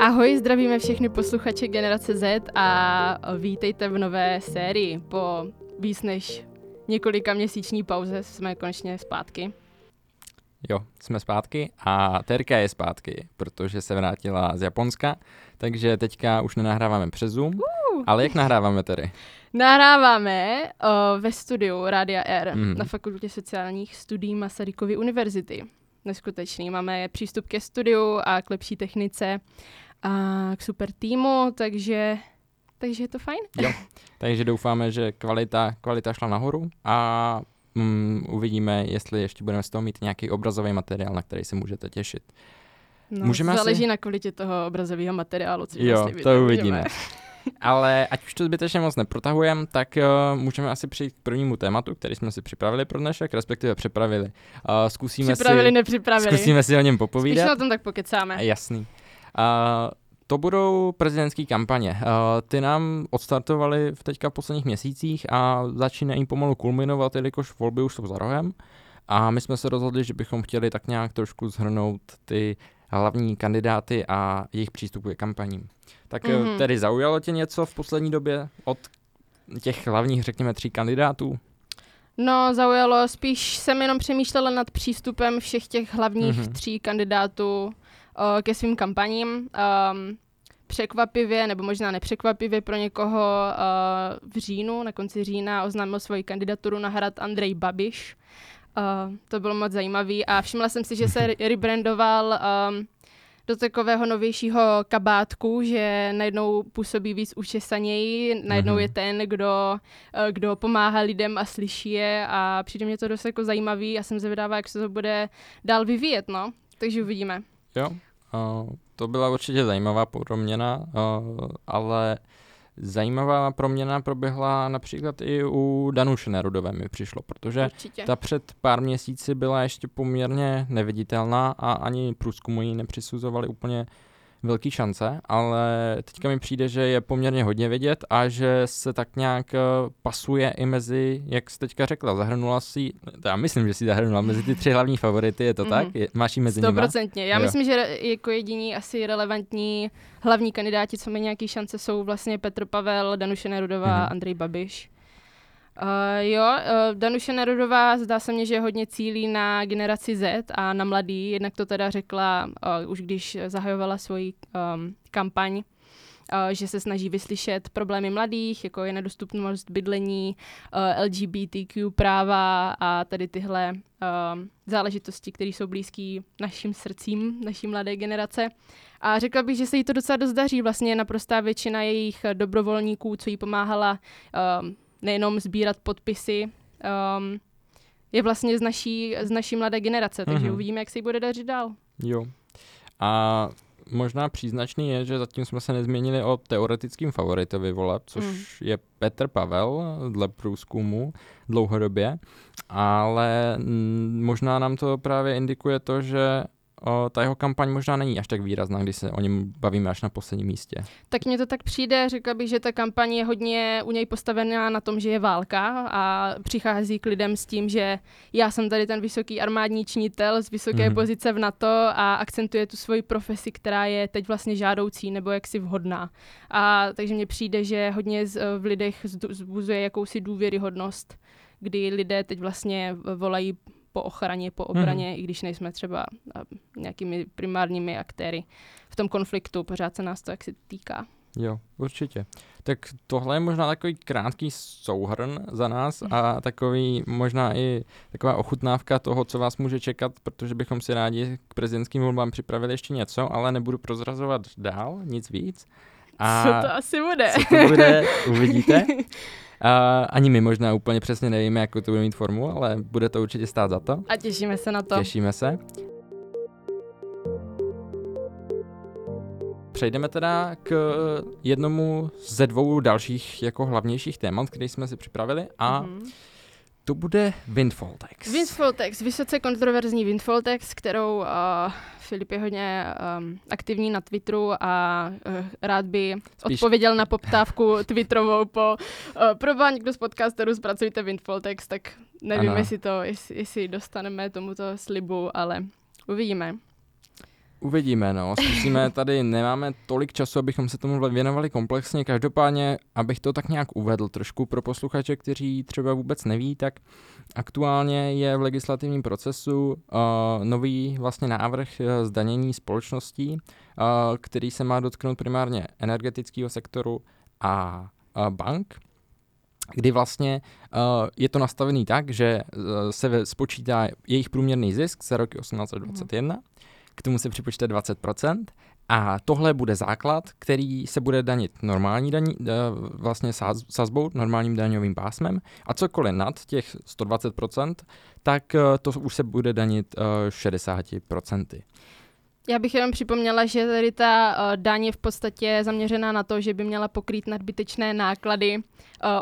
Ahoj, zdravíme všechny posluchače Generace Z a vítejte v nové sérii. Po víc než několika měsíční pauze jsme konečně zpátky. Jo, jsme zpátky a Terka je zpátky, protože se vrátila z Japonska, takže teďka už nenahráváme přes Zoom. Uh. Ale jak nahráváme tedy? Nahráváme uh, ve studiu Rádia R mm. na Fakultě sociálních studií Masarykovy univerzity. Neskutečný. Máme přístup ke studiu a k lepší technice a k super týmu, takže, takže je to fajn. Jo, takže doufáme, že kvalita, kvalita šla nahoru a mm, uvidíme, jestli ještě budeme z toho mít nějaký obrazový materiál, na který se můžete těšit. No, Můžeme záleží asi... na kvalitě toho obrazového materiálu. Co jo, vlastně to uvidíme. Ale ať už to zbytečně moc neprotahujeme, tak uh, můžeme asi přijít k prvnímu tématu, který jsme si připravili pro dnešek, respektive připravili. Uh, zkusíme připravili, si, nepřipravili. Zkusíme si o něm popovídat. Spíš na tom tak pokecáme. Jasný. Uh, to budou prezidentské kampaně. Ty nám odstartovaly v teďka v posledních měsících a začínají pomalu kulminovat, jelikož volby už jsou za rohem. A my jsme se rozhodli, že bychom chtěli tak nějak trošku zhrnout ty hlavní kandidáty a jejich přístupu ke kampaním. Tak mm-hmm. tedy zaujalo tě něco v poslední době od těch hlavních, řekněme, tří kandidátů? No, zaujalo. Spíš jsem jenom přemýšlela nad přístupem všech těch hlavních mm-hmm. tří kandidátů ke svým kampaním. Um, překvapivě, nebo možná nepřekvapivě pro někoho uh, v říjnu, na konci října oznámil svoji kandidaturu na hrad Andrej Babiš. Uh, to bylo moc zajímavý a všimla jsem si, že se rebrandoval um, do takového novějšího kabátku, že najednou působí víc učesaněji, najednou mm-hmm. je ten, kdo, kdo pomáhá lidem a slyší je a přijde mě to dost jako zajímavý a jsem zvědavá, jak se to bude dál vyvíjet, no. Takže uvidíme. Jo, to byla určitě zajímavá proměna, uh, ale Zajímavá proměna proběhla například i u Danuše Nerudové mi přišlo, protože Určitě. ta před pár měsíci byla ještě poměrně neviditelná a ani průzkumu ji nepřisuzovali úplně velký šance, ale teďka mi přijde, že je poměrně hodně vidět a že se tak nějak eh, pasuje i mezi, jak jsi teďka řekla, zahrnula si, já myslím, že si zahrnula mezi ty tři hlavní favority, je to mm-hmm. tak? Je, máš ji mezi nimi? Stoprocentně. Já jo. myslím, že jako jediní asi relevantní hlavní kandidáti, co mají nějaké šance, jsou vlastně Petr Pavel, Danuše Nerudová, mm-hmm. Andrej Babiš. Uh, jo, uh, Danuše Nerudová zdá se mně, že hodně cílí na generaci Z a na mladý, jednak to teda řekla uh, už když zahajovala svoji um, kampaň, že se snaží vyslyšet problémy mladých, jako je nedostupnost bydlení, LGBTQ práva a tady tyhle uh, záležitosti, které jsou blízké našim srdcím, naší mladé generace. A řekla bych, že se jí to docela dost daří. Vlastně naprostá většina jejich dobrovolníků, co jí pomáhala uh, nejenom sbírat podpisy, um, je vlastně z naší, z naší mladé generace, takže mm-hmm. uvidíme, jak se jí bude dařit dál. Jo. A možná příznačný je, že zatím jsme se nezměnili o teoretickým favoritovi voleb, což mm. je Petr Pavel dle průzkumu dlouhodobě, ale možná nám to právě indikuje to, že o, ta jeho kampaň možná není až tak výrazná, když se o něm bavíme až na posledním místě. Tak mně to tak přijde, řekla bych, že ta kampaň je hodně u něj postavená na tom, že je válka a přichází k lidem s tím, že já jsem tady ten vysoký armádní činitel z vysoké mm. pozice v NATO a akcentuje tu svoji profesi, která je teď vlastně žádoucí nebo jaksi vhodná. A takže mně přijde, že hodně z, v lidech zbuzuje jakousi důvěryhodnost, kdy lidé teď vlastně volají po ochraně, po obraně, hmm. i když nejsme třeba nějakými primárními aktéry v tom konfliktu, pořád se nás to jaksi týká. Jo, určitě. Tak tohle je možná takový krátký souhrn za nás a takový možná i taková ochutnávka toho, co vás může čekat, protože bychom si rádi k prezidentským volbám připravili ještě něco, ale nebudu prozrazovat dál, nic víc. A co to asi bude? Co to bude, uvidíte. A ani my možná úplně přesně nevíme, jakou to bude mít formu, ale bude to určitě stát za to. A těšíme se na to. Těšíme se. Přejdeme teda k jednomu ze dvou dalších jako hlavnějších témat, které jsme si připravili a mm-hmm. to bude Windfall Tax. Windfall Tax, vysoce kontroverzní Windfall Tax, kterou uh, Filip je hodně um, aktivní na Twitteru a uh, rád by Spíš... odpověděl na poptávku Twitterovou po uh, proba někdo z podcasterů zpracujte Windfall Text, tak nevím, jestli to, jestli, jestli dostaneme tomuto slibu, ale uvidíme. Uvidíme, no. Zkusíme, tady nemáme tolik času, abychom se tomu věnovali komplexně. Každopádně, abych to tak nějak uvedl trošku pro posluchače, kteří třeba vůbec neví, tak aktuálně je v legislativním procesu uh, nový vlastně návrh uh, zdanění společností, uh, který se má dotknout primárně energetického sektoru a uh, bank kdy vlastně uh, je to nastavený tak, že uh, se spočítá jejich průměrný zisk za roky 18 až 21, mm. K tomu se připočte 20%, a tohle bude základ, který se bude danit normální daní, uh, vlastně sazbou, normálním daňovým pásmem a cokoliv nad těch 120%, tak uh, to už se bude danit uh, 60%. Já bych jenom připomněla, že tady ta uh, daň je v podstatě zaměřená na to, že by měla pokrýt nadbytečné náklady uh,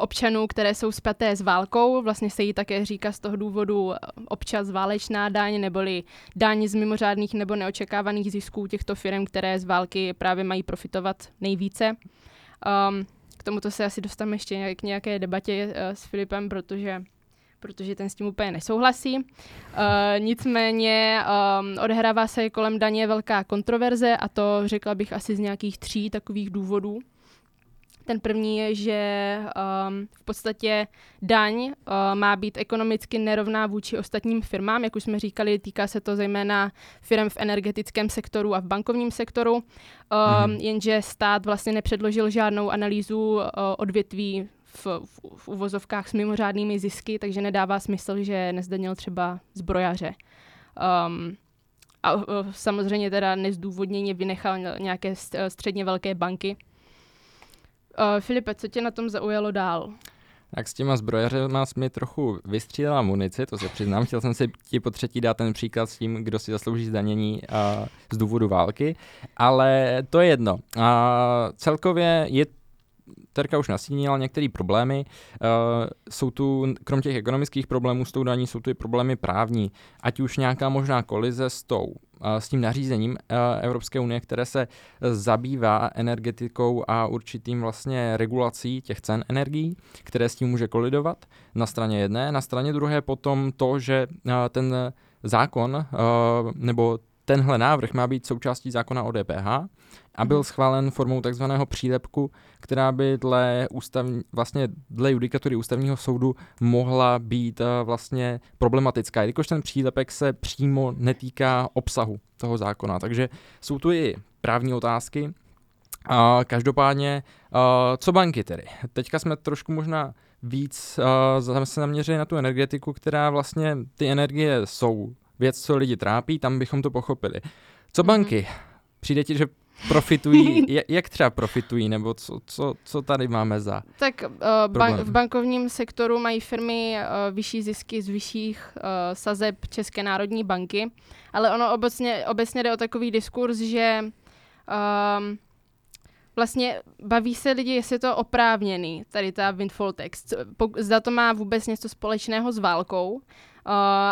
občanů, které jsou zpěté s válkou. Vlastně se jí také říká z toho důvodu občas válečná daň, neboli daň z mimořádných nebo neočekávaných zisků těchto firm, které z války právě mají profitovat nejvíce. Um, k tomuto se asi dostaneme ještě k nějaké debatě uh, s Filipem, protože protože ten s tím úplně nesouhlasí. Uh, nicméně um, odehrává se kolem daně velká kontroverze a to řekla bych asi z nějakých tří takových důvodů. Ten první je, že um, v podstatě daň uh, má být ekonomicky nerovná vůči ostatním firmám. Jak už jsme říkali, týká se to zejména firm v energetickém sektoru a v bankovním sektoru. Um, mm. Jenže stát vlastně nepředložil žádnou analýzu uh, odvětví v, v, uvozovkách s mimořádnými zisky, takže nedává smysl, že nezdanil třeba zbrojaře. Um, a uh, samozřejmě teda nezdůvodněně vynechal nějaké středně velké banky. Uh, Filipe, co tě na tom zaujalo dál? Tak s těma zbrojařema mi trochu vystřídala munici, to se přiznám. Chtěl jsem si ti po třetí dát ten příklad s tím, kdo si zaslouží zdanění uh, z důvodu války, ale to je jedno. Uh, celkově je Terka už nasínila některé problémy. Uh, jsou tu, krom těch ekonomických problémů s tou daní, jsou tu i problémy právní. Ať už nějaká možná kolize s tou uh, s tím nařízením uh, Evropské unie, které se zabývá energetikou a určitým vlastně regulací těch cen energií, které s tím může kolidovat na straně jedné. Na straně druhé potom to, že ten zákon nebo tenhle návrh má být součástí zákona o DPH a byl mhm. schválen formou takzvaného přílepku, která by dle, ústav, vlastně dle judikatury ústavního soudu mohla být uh, vlastně problematická, jelikož ten přílepek se přímo netýká obsahu toho zákona. Takže jsou tu i právní otázky. A každopádně, uh, co banky tedy? Teďka jsme trošku možná víc uh, se naměřili na tu energetiku, která vlastně ty energie jsou věc, co lidi trápí, tam bychom to pochopili. Co mhm. banky? Přijde ti, že profitují, jak třeba profitují, nebo co, co, co tady máme za Tak uh, ban- v bankovním sektoru mají firmy uh, vyšší zisky z vyšších uh, sazeb České národní banky, ale ono obecně, obecně jde o takový diskurs, že um, vlastně baví se lidi, jestli je to oprávněný, tady ta windfall tax. Zda to má vůbec něco společného s válkou uh,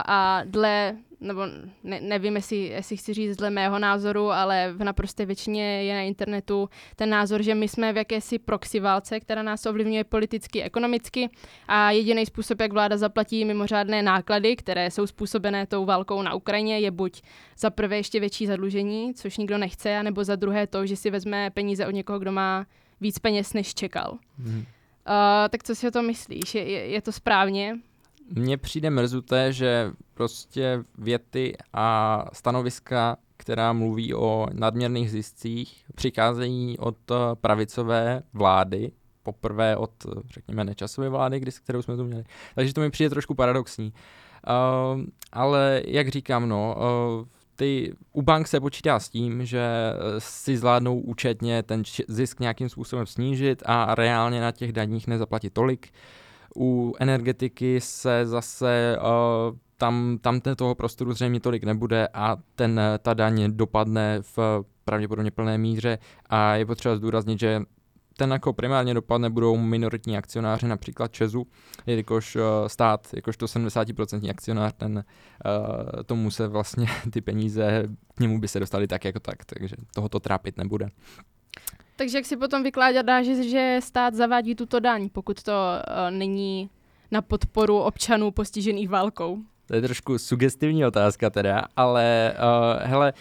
a dle nebo ne, nevím, jestli, jestli chci říct dle mého názoru, ale v naprosté většině je na internetu ten názor, že my jsme v jakési proxy válce, která nás ovlivňuje politicky, ekonomicky a jediný způsob, jak vláda zaplatí mimořádné náklady, které jsou způsobené tou válkou na Ukrajině, je buď za prvé ještě větší zadlužení, což nikdo nechce, anebo za druhé to, že si vezme peníze od někoho, kdo má víc peněz, než čekal. Hmm. Uh, tak co si o to myslíš? Je, je, je to správně? Mně přijde mrzuté, že prostě věty a stanoviska, která mluví o nadměrných ziscích, přicházejí od eh, pravicové vlády, poprvé od, řekněme, nečasové vlády, kdy, kterou jsme tu měli. Takže to mi přijde trošku paradoxní. Uh, ale jak říkám, no, uh, ty, u bank se počítá s tím, že si zvládnou účetně ten zisk nějakým způsobem snížit a reálně na těch daních nezaplatit tolik. Uh, u energetiky se zase uh, tam, tam toho prostoru zřejmě tolik nebude a ten, ta daň dopadne v pravděpodobně plné míře a je potřeba zdůraznit, že ten jako primárně dopadne budou minoritní akcionáři, například Česu, jelikož uh, stát, jakožto 70% akcionář, ten, tomu se vlastně ty peníze, k němu by se dostali tak jako tak, takže tohoto trápit nebude. Takže jak si potom vykládá, dá, že, že stát zavádí tuto daň, pokud to uh, není na podporu občanů postižených válkou? To je trošku sugestivní otázka teda, ale uh, hele,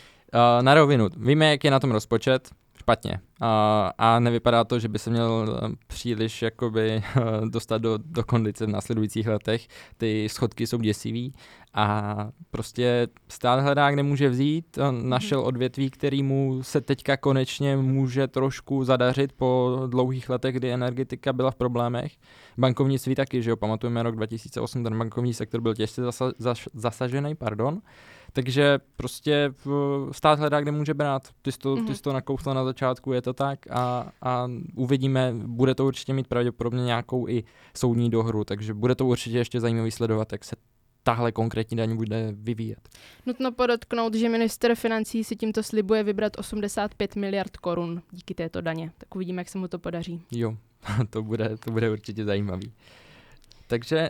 na rovinu, víme, jak je na tom rozpočet, špatně. A, a nevypadá to, že by se měl eh, příliš jakoby dostat do, do kondice v následujících letech. Ty schodky jsou děsivý a prostě stát hledá, kde může vzít. On našel mhm. odvětví, který mu se teďka konečně může trošku zadařit po dlouhých letech, kdy energetika byla v problémech. Bankovnictví taky, že jo, pamatujeme rok 2008, ten bankovní sektor byl těžce zasa, zas, zasažený, pardon. Takže prostě stát hledá, kde může brát. Ty jsi to, mm-hmm. ty jsi to nakousla na začátku, je to tak a, a uvidíme, bude to určitě mít pravděpodobně nějakou i soudní dohru, takže bude to určitě ještě zajímavý sledovat, jak se tahle konkrétní daň bude vyvíjet. Nutno podotknout, že minister financí si tímto slibuje vybrat 85 miliard korun díky této daně. Tak uvidíme, jak se mu to podaří. Jo, to bude, to bude určitě zajímavý. Takže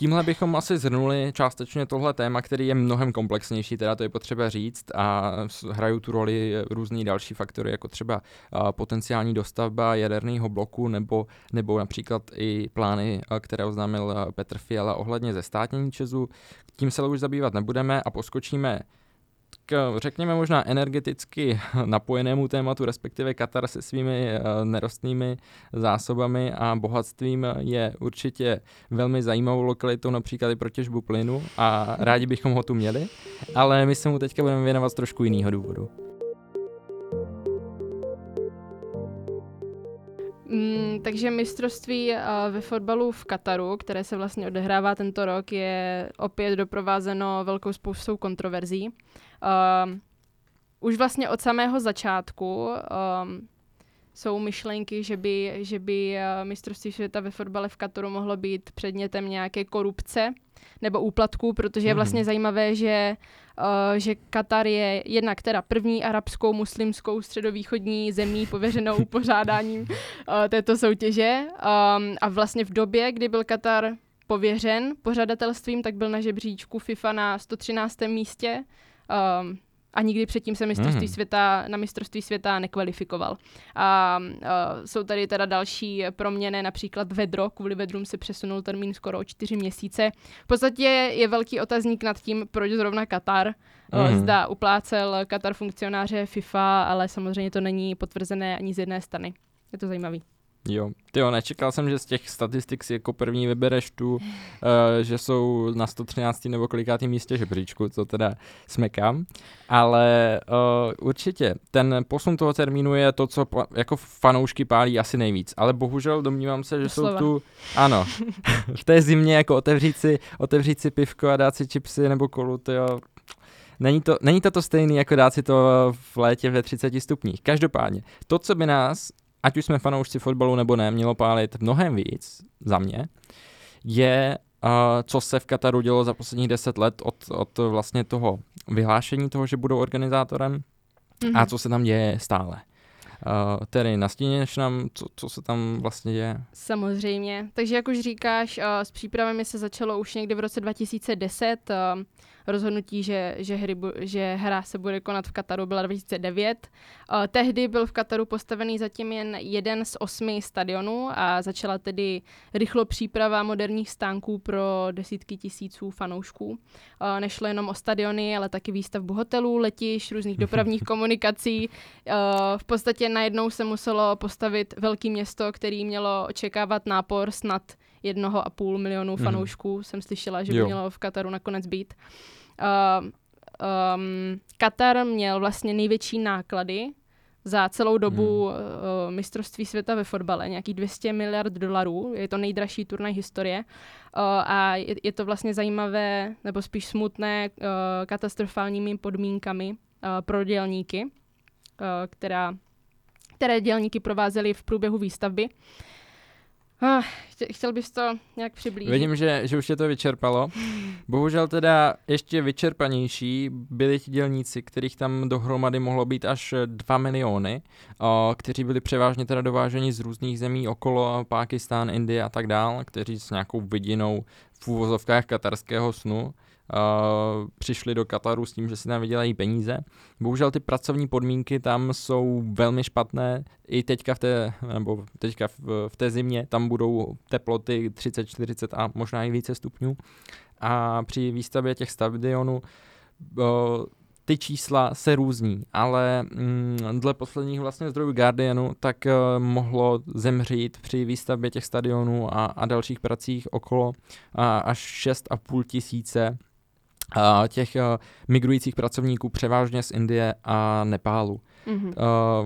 Tímhle bychom asi zhrnuli částečně tohle téma, který je mnohem komplexnější, teda to je potřeba říct a hrají tu roli různý další faktory, jako třeba potenciální dostavba jaderného bloku nebo, nebo například i plány, které oznámil Petr Fiala ohledně zestátnění Česu. Tím se už zabývat nebudeme a poskočíme řekněme, možná energeticky napojenému tématu, respektive Katar se svými eh, nerostnými zásobami a bohatstvím je určitě velmi zajímavou lokalitou například i pro těžbu plynu a rádi bychom ho tu měli, ale my se mu teďka budeme věnovat z trošku jiného důvodu. Takže mistrovství uh, ve fotbalu v Kataru, které se vlastně odehrává tento rok, je opět doprovázeno velkou spoustou kontroverzí. Uh, už vlastně od samého začátku um, jsou myšlenky, že by, že by uh, mistrovství světa ve fotbale v Kataru mohlo být předmětem nějaké korupce nebo úplatků, protože je mhm. vlastně zajímavé, že, uh, že Katar je jednak teda první arabskou, muslimskou, středovýchodní zemí pověřenou pořádáním uh, této soutěže um, a vlastně v době, kdy byl Katar pověřen pořadatelstvím, tak byl na žebříčku FIFA na 113. místě Um, a nikdy předtím se mistrovství mm. světa na mistrovství světa nekvalifikoval. A uh, jsou tady teda další proměny, například vedro, kvůli vedrům se přesunul termín skoro o čtyři měsíce. V podstatě je velký otazník nad tím, proč zrovna Katar. Mm. Zda uplácel Katar funkcionáře FIFA, ale samozřejmě to není potvrzené ani z jedné strany. Je to zajímavý. Jo, jo, nečekal jsem, že z těch statistik si jako první vybereš tu, uh, že jsou na 113. nebo kolikátém místě žebříčku, co teda smekám, ale uh, určitě ten posun toho termínu je to, co pa, jako fanoušky pálí asi nejvíc, ale bohužel domnívám se, že Doslova. jsou tu, ano, v té zimě jako otevřít si, otevřít si pivko a dát si čipsy nebo kolu, jo, není to, není to to stejné, jako dát si to v létě ve 30 stupních. Každopádně, to, co by nás ať už jsme fanoušci fotbalu nebo ne, mělo pálit mnohem víc za mě, je, uh, co se v Kataru dělo za posledních deset let od, od vlastně toho vyhlášení toho, že budou organizátorem mm-hmm. a mhm. co se tam děje stále. Uh, tedy nastíněš nám, co, co se tam vlastně děje? Samozřejmě. Takže jak už říkáš, uh, s přípravami se začalo už někdy v roce 2010. Uh, rozhodnutí, že, že, hry, že hra se bude konat v Kataru, byla 2009. Uh, tehdy byl v Kataru postavený zatím jen jeden z osmi stadionů a začala tedy rychlo příprava moderních stánků pro desítky tisíců fanoušků. Uh, nešlo jenom o stadiony, ale taky výstavbu hotelů, letiš, různých dopravních komunikací. Uh, v podstatě najednou se muselo postavit velké město, který mělo očekávat nápor snad jednoho a půl milionu mhm. fanoušků. Mm. Jsem slyšela, že by jo. mělo v Kataru nakonec být. Uh, um, Katar měl vlastně největší náklady za celou dobu hmm. uh, mistrovství světa ve fotbale, nějakých 200 miliard dolarů, je to nejdražší turnaj historie uh, a je, je to vlastně zajímavé, nebo spíš smutné, uh, katastrofálními podmínkami uh, pro dělníky, uh, která, které dělníky provázely v průběhu výstavby. Uh, Ah, chtěl bys to nějak přiblížit? Vidím, že, že už je to vyčerpalo. Bohužel teda ještě vyčerpanější byli ti dělníci, kterých tam dohromady mohlo být až 2 miliony, o, kteří byli převážně teda dováženi z různých zemí okolo, Pákistán, Indie a tak dál, kteří s nějakou vidinou v úvozovkách katarského snu Uh, přišli do Kataru s tím, že si tam vydělají peníze. Bohužel ty pracovní podmínky tam jsou velmi špatné. I teďka v té, nebo teďka v, v té zimě tam budou teploty 30, 40 a možná i více stupňů. A při výstavbě těch stadionů uh, ty čísla se různí, ale mm, dle posledních vlastně zdrojů Guardianu tak uh, mohlo zemřít při výstavbě těch stadionů a, a dalších pracích okolo uh, až 6,5 tisíce těch uh, migrujících pracovníků převážně z Indie a Nepálu. Mm-hmm.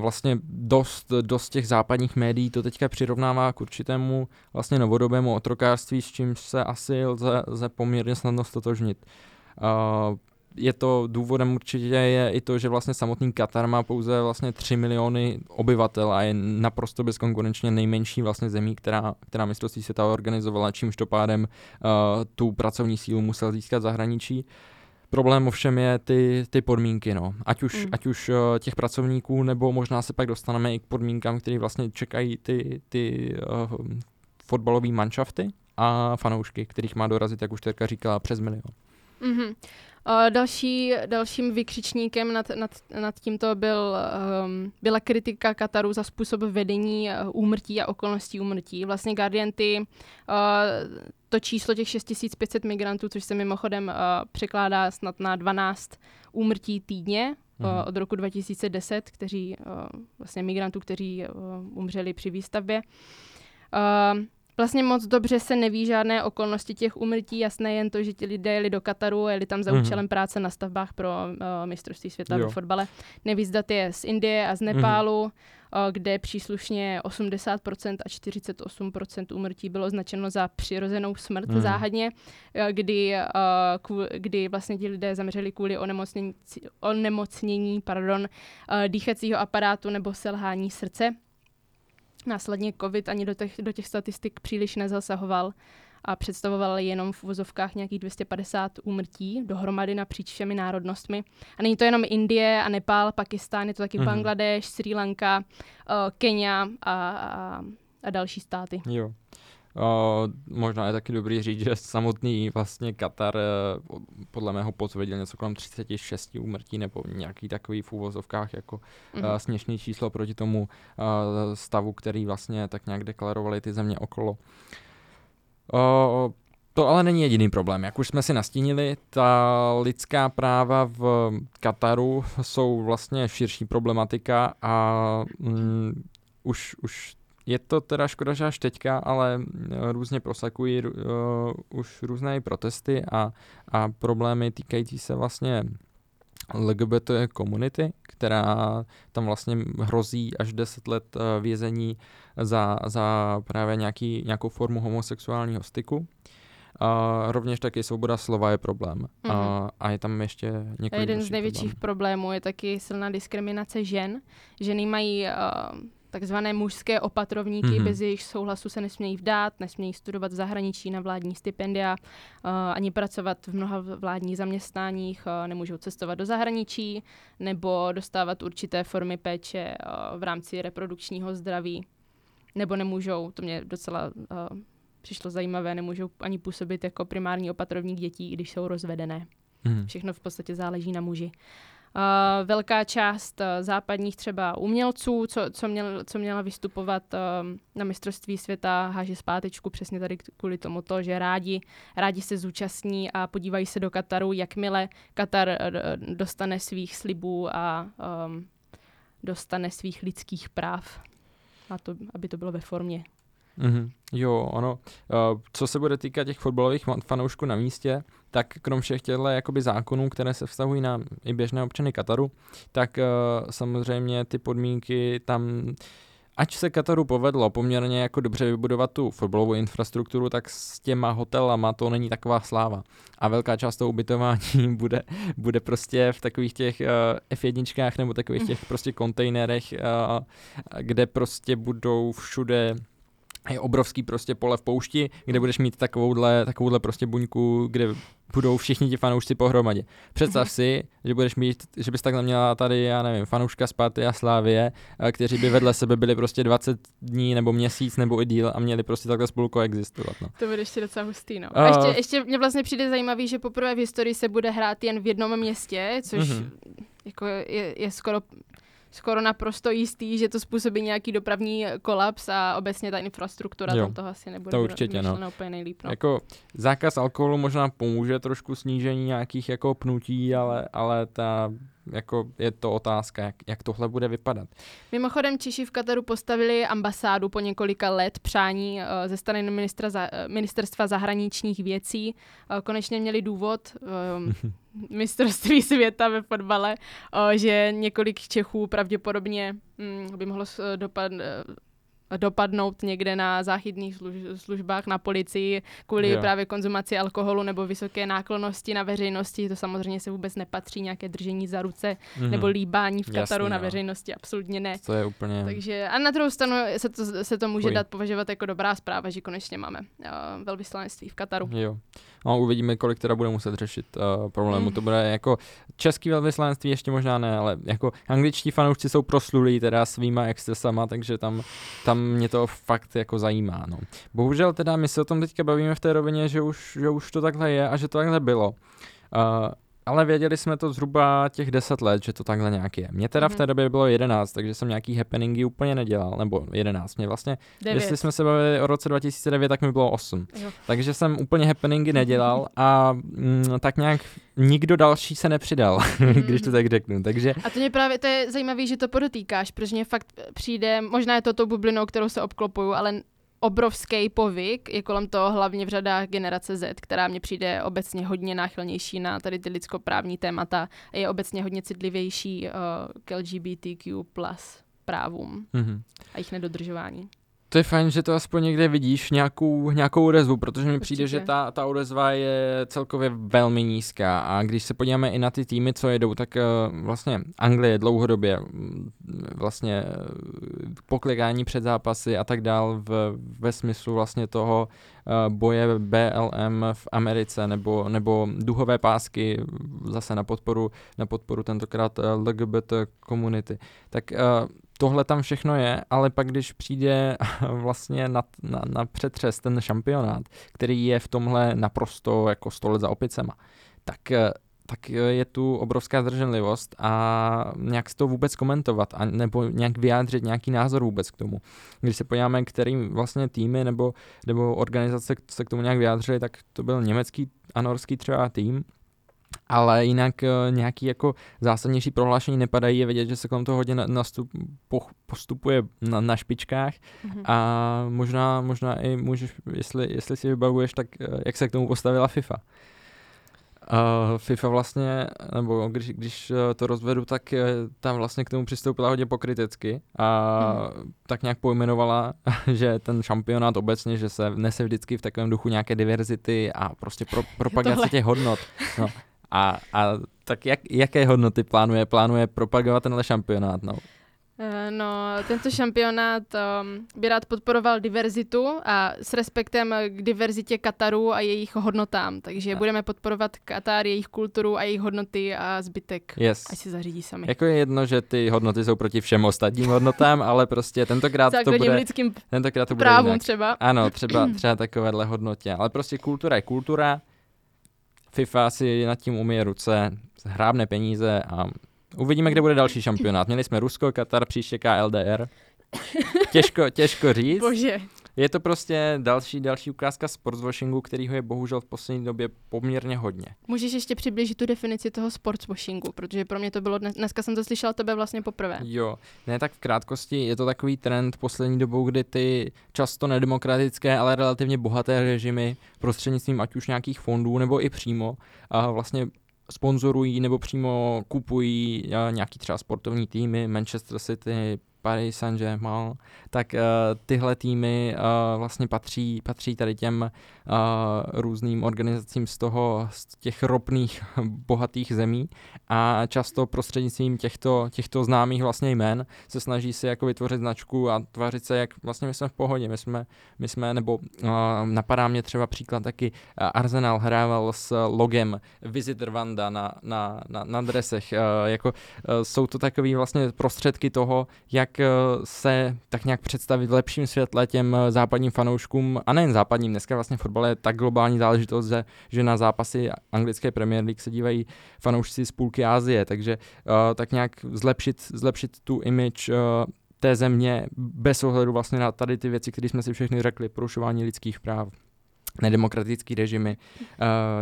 Vlastně dost, dost těch západních médií to teďka přirovnává k určitému vlastně novodobému otrokářství, s čím se asi lze, lze poměrně snadno stotožnit. Je to důvodem určitě je i to, že vlastně samotný Katar má pouze vlastně 3 miliony obyvatel a je naprosto bezkonkurenčně nejmenší vlastně zemí, která, která mistrovství světa organizovala, čímž to pádem uh, tu pracovní sílu musel získat zahraničí. Problém ovšem je ty, ty podmínky, no. Ať už, mm. ať už uh, těch pracovníků, nebo možná se pak dostaneme i k podmínkám, které vlastně čekají ty, ty uh, fotbalové manšafty a fanoušky, kterých má dorazit, jak už Terka říkala, přes milion. Mm-hmm. Uh, další, dalším vykřičníkem nad, nad, nad tímto byl, um, byla kritika Kataru za způsob vedení uh, úmrtí a okolností úmrtí. Vlastně Guardianty uh, to číslo těch 6500 migrantů, což se mimochodem uh, překládá snad na 12 úmrtí týdně, uh, od roku 2010, kteří, uh, vlastně migrantů, kteří uh, umřeli při výstavbě. Uh, Vlastně moc dobře se neví žádné okolnosti těch umrtí, jasné jen to, že ti lidé jeli do Kataru, jeli tam za mm-hmm. účelem práce na stavbách pro uh, mistrovství světa ve fotbale. Nevíc dat je z Indie a z mhm. Nepálu, mm-hmm. uh, kde příslušně 80% a 48% umrtí bylo označeno za přirozenou smrt mm-hmm. záhadně, uh, kdy, uh, kvůli, kdy vlastně ti lidé zemřeli kvůli onemocnění, onemocnění pardon, uh, dýchacího aparátu nebo selhání srdce. Následně COVID ani do těch, do těch statistik příliš nezasahoval a představoval jenom v uvozovkách nějakých 250 úmrtí dohromady napříč všemi národnostmi. A není to jenom Indie a Nepál, Pakistán, je to taky mm-hmm. Bangladeš, Sri Lanka, uh, Kenia a, a, a další státy. Jo. Uh, možná je taky dobrý říct, že samotný vlastně Katar uh, podle mého potvrdil něco kolem 36 úmrtí nebo nějaký takový v úvozovkách jako mm-hmm. směšný číslo proti tomu uh, stavu, který vlastně tak nějak deklarovali ty země okolo. Uh, to ale není jediný problém. Jak už jsme si nastínili, ta lidská práva v Kataru jsou vlastně širší problematika a mm, už, už je to teda škoda, že až teďka, ale eh, různě prosakují uh, už různé protesty a, a problémy týkající se vlastně LGBT komunity, která tam vlastně hrozí až 10 let uh, vězení za, za právě nějaký, nějakou formu homosexuálního styku. A rovněž taky svoboda slova je problém. Mm-hmm. A, mhm. a je tam ještě několik a Jeden z největších problém. problémů je taky silná diskriminace žen. Ženy mají uh, takzvané mužské opatrovníky, mm-hmm. bez jejich souhlasu se nesmějí vdát, nesmějí studovat v zahraničí na vládní stipendia, uh, ani pracovat v mnoha vládních zaměstnáních, uh, nemůžou cestovat do zahraničí nebo dostávat určité formy péče uh, v rámci reprodukčního zdraví, nebo nemůžou, to mě docela uh, přišlo zajímavé, nemůžou ani působit jako primární opatrovník dětí, když jsou rozvedené. Mm. Všechno v podstatě záleží na muži. Uh, velká část uh, západních třeba umělců, co, co, měl, co měla vystupovat uh, na mistrovství světa, háže zpátečku přesně tady kvůli tomu to, že rádi, rádi se zúčastní a podívají se do Kataru, jakmile Katar uh, dostane svých slibů a um, dostane svých lidských práv, a to, aby to bylo ve formě Mm-hmm. Jo, ono. Uh, co se bude týkat těch fotbalových fanoušků na místě, tak krom všech těchto jakoby zákonů, které se vztahují na i běžné občany Kataru, tak uh, samozřejmě ty podmínky tam Ať se Kataru povedlo poměrně jako dobře vybudovat tu fotbalovou infrastrukturu, tak s těma hotelama to není taková sláva. A velká část toho ubytování bude, bude prostě v takových těch uh, F1 nebo takových těch prostě kontejnerech, uh, kde prostě budou všude je obrovský prostě pole v poušti, kde budeš mít takovouhle, takovouhle prostě buňku, kde budou všichni ti fanoušci pohromadě. Představ mm-hmm. si, že budeš mít, že bys takhle měla tady, já nevím, fanouška Sparty a Slávie, eh, kteří by vedle sebe byli prostě 20 dní nebo měsíc nebo i díl a měli prostě takhle spolu koexistovat. No. To bude ještě docela hustý, no. A ještě, ještě mě vlastně přijde zajímavý, že poprvé v historii se bude hrát jen v jednom městě, což mm-hmm. jako je, je skoro skoro naprosto jistý, že to způsobí nějaký dopravní kolaps a obecně ta infrastruktura jo, tam toho asi nebude to určitě, no. úplně nejlíp. No. Jako zákaz alkoholu možná pomůže trošku snížení nějakých jako pnutí, ale, ale ta jako je to otázka, jak, jak tohle bude vypadat. Mimochodem Češi v Kataru postavili ambasádu po několika let přání uh, ze strany ministra za, uh, ministerstva zahraničních věcí. Uh, konečně měli důvod mistrovství světa ve fotbale, že několik Čechů pravděpodobně um, by mohlo dopad, dopadnout někde na záchytných službách, na policii kvůli jo. právě konzumaci alkoholu nebo vysoké náklonosti na veřejnosti. To samozřejmě se vůbec nepatří, nějaké držení za ruce mm-hmm. nebo líbání v Kataru Jasný, na veřejnosti, absolutně ne. To je úplně... Takže a na druhou stranu se to, se to může Fuj. dát považovat jako dobrá zpráva, že konečně máme uh, velvyslanectví v Kataru. Jo. No, uvidíme, kolik teda bude muset řešit uh, problému. Mm. To bude jako český velvyslanectví ještě možná ne, ale jako angličtí fanoušci jsou proslulí teda svýma excesama, takže tam, tam mě to fakt jako zajímá. No. Bohužel teda my se o tom teďka bavíme v té rovině, že už, že už to takhle je a že to takhle bylo. Uh, ale věděli jsme to zhruba těch 10 let, že to takhle nějak je. Mně teda mm-hmm. v té mhm. době bylo 11, takže jsem nějaký happeningy úplně nedělal, nebo 11, mě vlastně, 9. jestli jsme se bavili o roce 2009, tak mi bylo 8. Jo. Takže jsem úplně happeningy nedělal a mm, tak nějak nikdo další se nepřidal, mm-hmm. když to tak řeknu. Takže... A to mě právě, to je zajímavé, že to podotýkáš, protože mě fakt přijde, možná je to tou bublinou, kterou se obklopuju, ale obrovský povyk, je kolem toho hlavně v řadách generace Z, která mně přijde obecně hodně náchylnější na tady ty lidskoprávní témata a je obecně hodně citlivější uh, k LGBTQ plus právům mm-hmm. a jejich nedodržování. To je fajn, že to aspoň někde vidíš nějakou, nějakou odezvu, protože mi přijde, že ta, ta odezva je celkově velmi nízká a když se podíváme i na ty týmy, co jedou, tak uh, vlastně Anglie dlouhodobě mm, vlastně uh, poklikání před zápasy a tak dál v, ve smyslu vlastně toho uh, boje BLM v Americe nebo, nebo duhové pásky zase na podporu, na podporu tentokrát LGBT komunity. Tak uh, tohle tam všechno je, ale pak když přijde vlastně na, na, na přetřes ten šampionát, který je v tomhle naprosto jako stole za opicema, tak eh, tak je tu obrovská zdrženlivost a nějak si to vůbec komentovat a nebo nějak vyjádřit nějaký názor vůbec k tomu. Když se podíváme, kterým vlastně týmy nebo, nebo organizace se k tomu nějak vyjádřili, tak to byl německý a norský třeba tým, ale jinak uh, nějaký jako zásadnější prohlášení nepadají, je vidět, že se kolem toho hodně nastup, po, postupuje na, na špičkách mm-hmm. a možná, možná i můžeš, jestli, jestli si vybavuješ, tak uh, jak se k tomu postavila FIFA. Uh, FIFA vlastně, nebo když, když to rozvedu, tak tam vlastně k tomu přistoupila hodně pokrytecky a hmm. tak nějak pojmenovala, že ten šampionát obecně, že se nese vždycky v takovém duchu nějaké diverzity a prostě pro, propagace těch hodnot. No. A, a tak jak, jaké hodnoty plánuje? Plánuje propagovat tenhle šampionát? No? Eh, no, tento šampionát um, by rád podporoval diverzitu a s respektem k diverzitě Kataru a jejich hodnotám. Takže a. budeme podporovat Katar, jejich kulturu a jejich hodnoty a zbytek, yes. ať si zařídí sami. Jako je jedno, že ty hodnoty jsou proti všem ostatním hodnotám, ale prostě tentokrát to bude... lidským tentokrát to bude právům jinak. třeba. Ano, třeba, třeba takovéhle hodnotě. Ale prostě kultura je kultura FIFA si nad tím umije ruce, hrábne peníze a uvidíme, kde bude další šampionát. Měli jsme Rusko, Katar, příště KLDR. Těžko, těžko říct. Bože. Je to prostě další, další ukázka sportswashingu, kterýho je bohužel v poslední době poměrně hodně. Můžeš ještě přiblížit tu definici toho sportswashingu, protože pro mě to bylo dnes, dneska jsem to slyšela tebe vlastně poprvé. Jo, ne tak v krátkosti, je to takový trend poslední dobou, kdy ty často nedemokratické, ale relativně bohaté režimy prostřednictvím ať už nějakých fondů nebo i přímo a vlastně sponzorují nebo přímo kupují nějaký třeba sportovní týmy, Manchester City, Paris Saint-Germain, tak uh, tyhle týmy uh, vlastně patří, patří tady těm uh, různým organizacím z toho, z těch ropných bohatých zemí a často prostřednictvím těchto, těchto známých vlastně jmen se snaží si jako vytvořit značku a tvářit se, jak vlastně my jsme v pohodě, my jsme, my jsme nebo uh, napadá mě třeba příklad taky uh, Arsenal hrával s logem Visitor Vanda na, na, na, na dresech, uh, jako uh, jsou to takové vlastně prostředky toho, jak se tak nějak představit v lepším světle těm eh, západním fanouškům, a nejen západním, dneska vlastně fotbal je tak globální záležitost, že, že na zápasy anglické Premier League se dívají fanoušci z půlky Asie, takže uh, tak nějak zlepšit, zlepšit tu image té země bez ohledu vlastně na tady ty věci, které jsme si všechny řekli, porušování lidských práv, nedemokratický režimy, uh,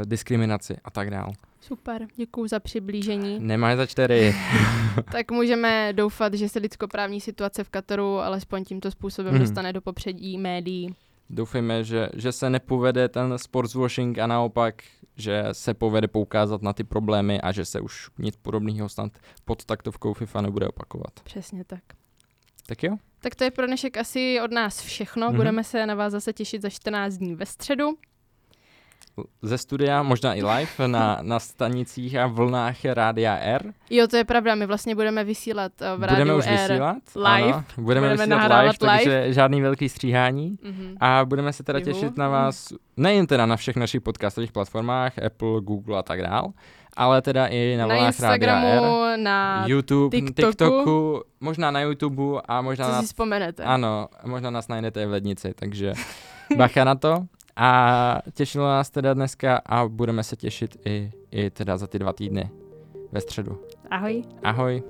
diskriminaci a tak dále. Super, děkuji za přiblížení. Nemáš za čtyři. tak můžeme doufat, že se lidskoprávní situace v Kataru alespoň tímto způsobem Mhm. dostane do popředí médií. Doufejme, že, že se nepovede ten sportswashing a naopak, že se povede poukázat na ty problémy a že se už nic podobného snad pod taktovkou FIFA nebude opakovat. Přesně tak. Tak jo? Tak to je pro dnešek asi od nás všechno. Mhm. Budeme se na vás zase těšit za 14 dní ve středu. Ze studia, možná i live, na, na stanicích a vlnách Rádia R. Jo, to je pravda, my vlastně budeme vysílat eh, v Budeme rádiu už R. vysílat. live. Ano, budeme, Budeme vysílat live, live. takže žádný velký stříhání. Mhm. A budeme se teda Juhu. těšit na vás, nejen teda na všech našich podcastových platformách, Apple, Google a tak dál, ale teda i na, Na vlnách Rádia R. Instagramu, na... YouTube, TikToku. TikToku. Možná na YouTube a možná Co na, si vzpomenete. ano, možná nás najdete v lednici, takže bacha na to. A těšilo nás teda dneska a budeme se těšit i, i teda za ty dva týdny ve středu. Ahoj. Ahoj.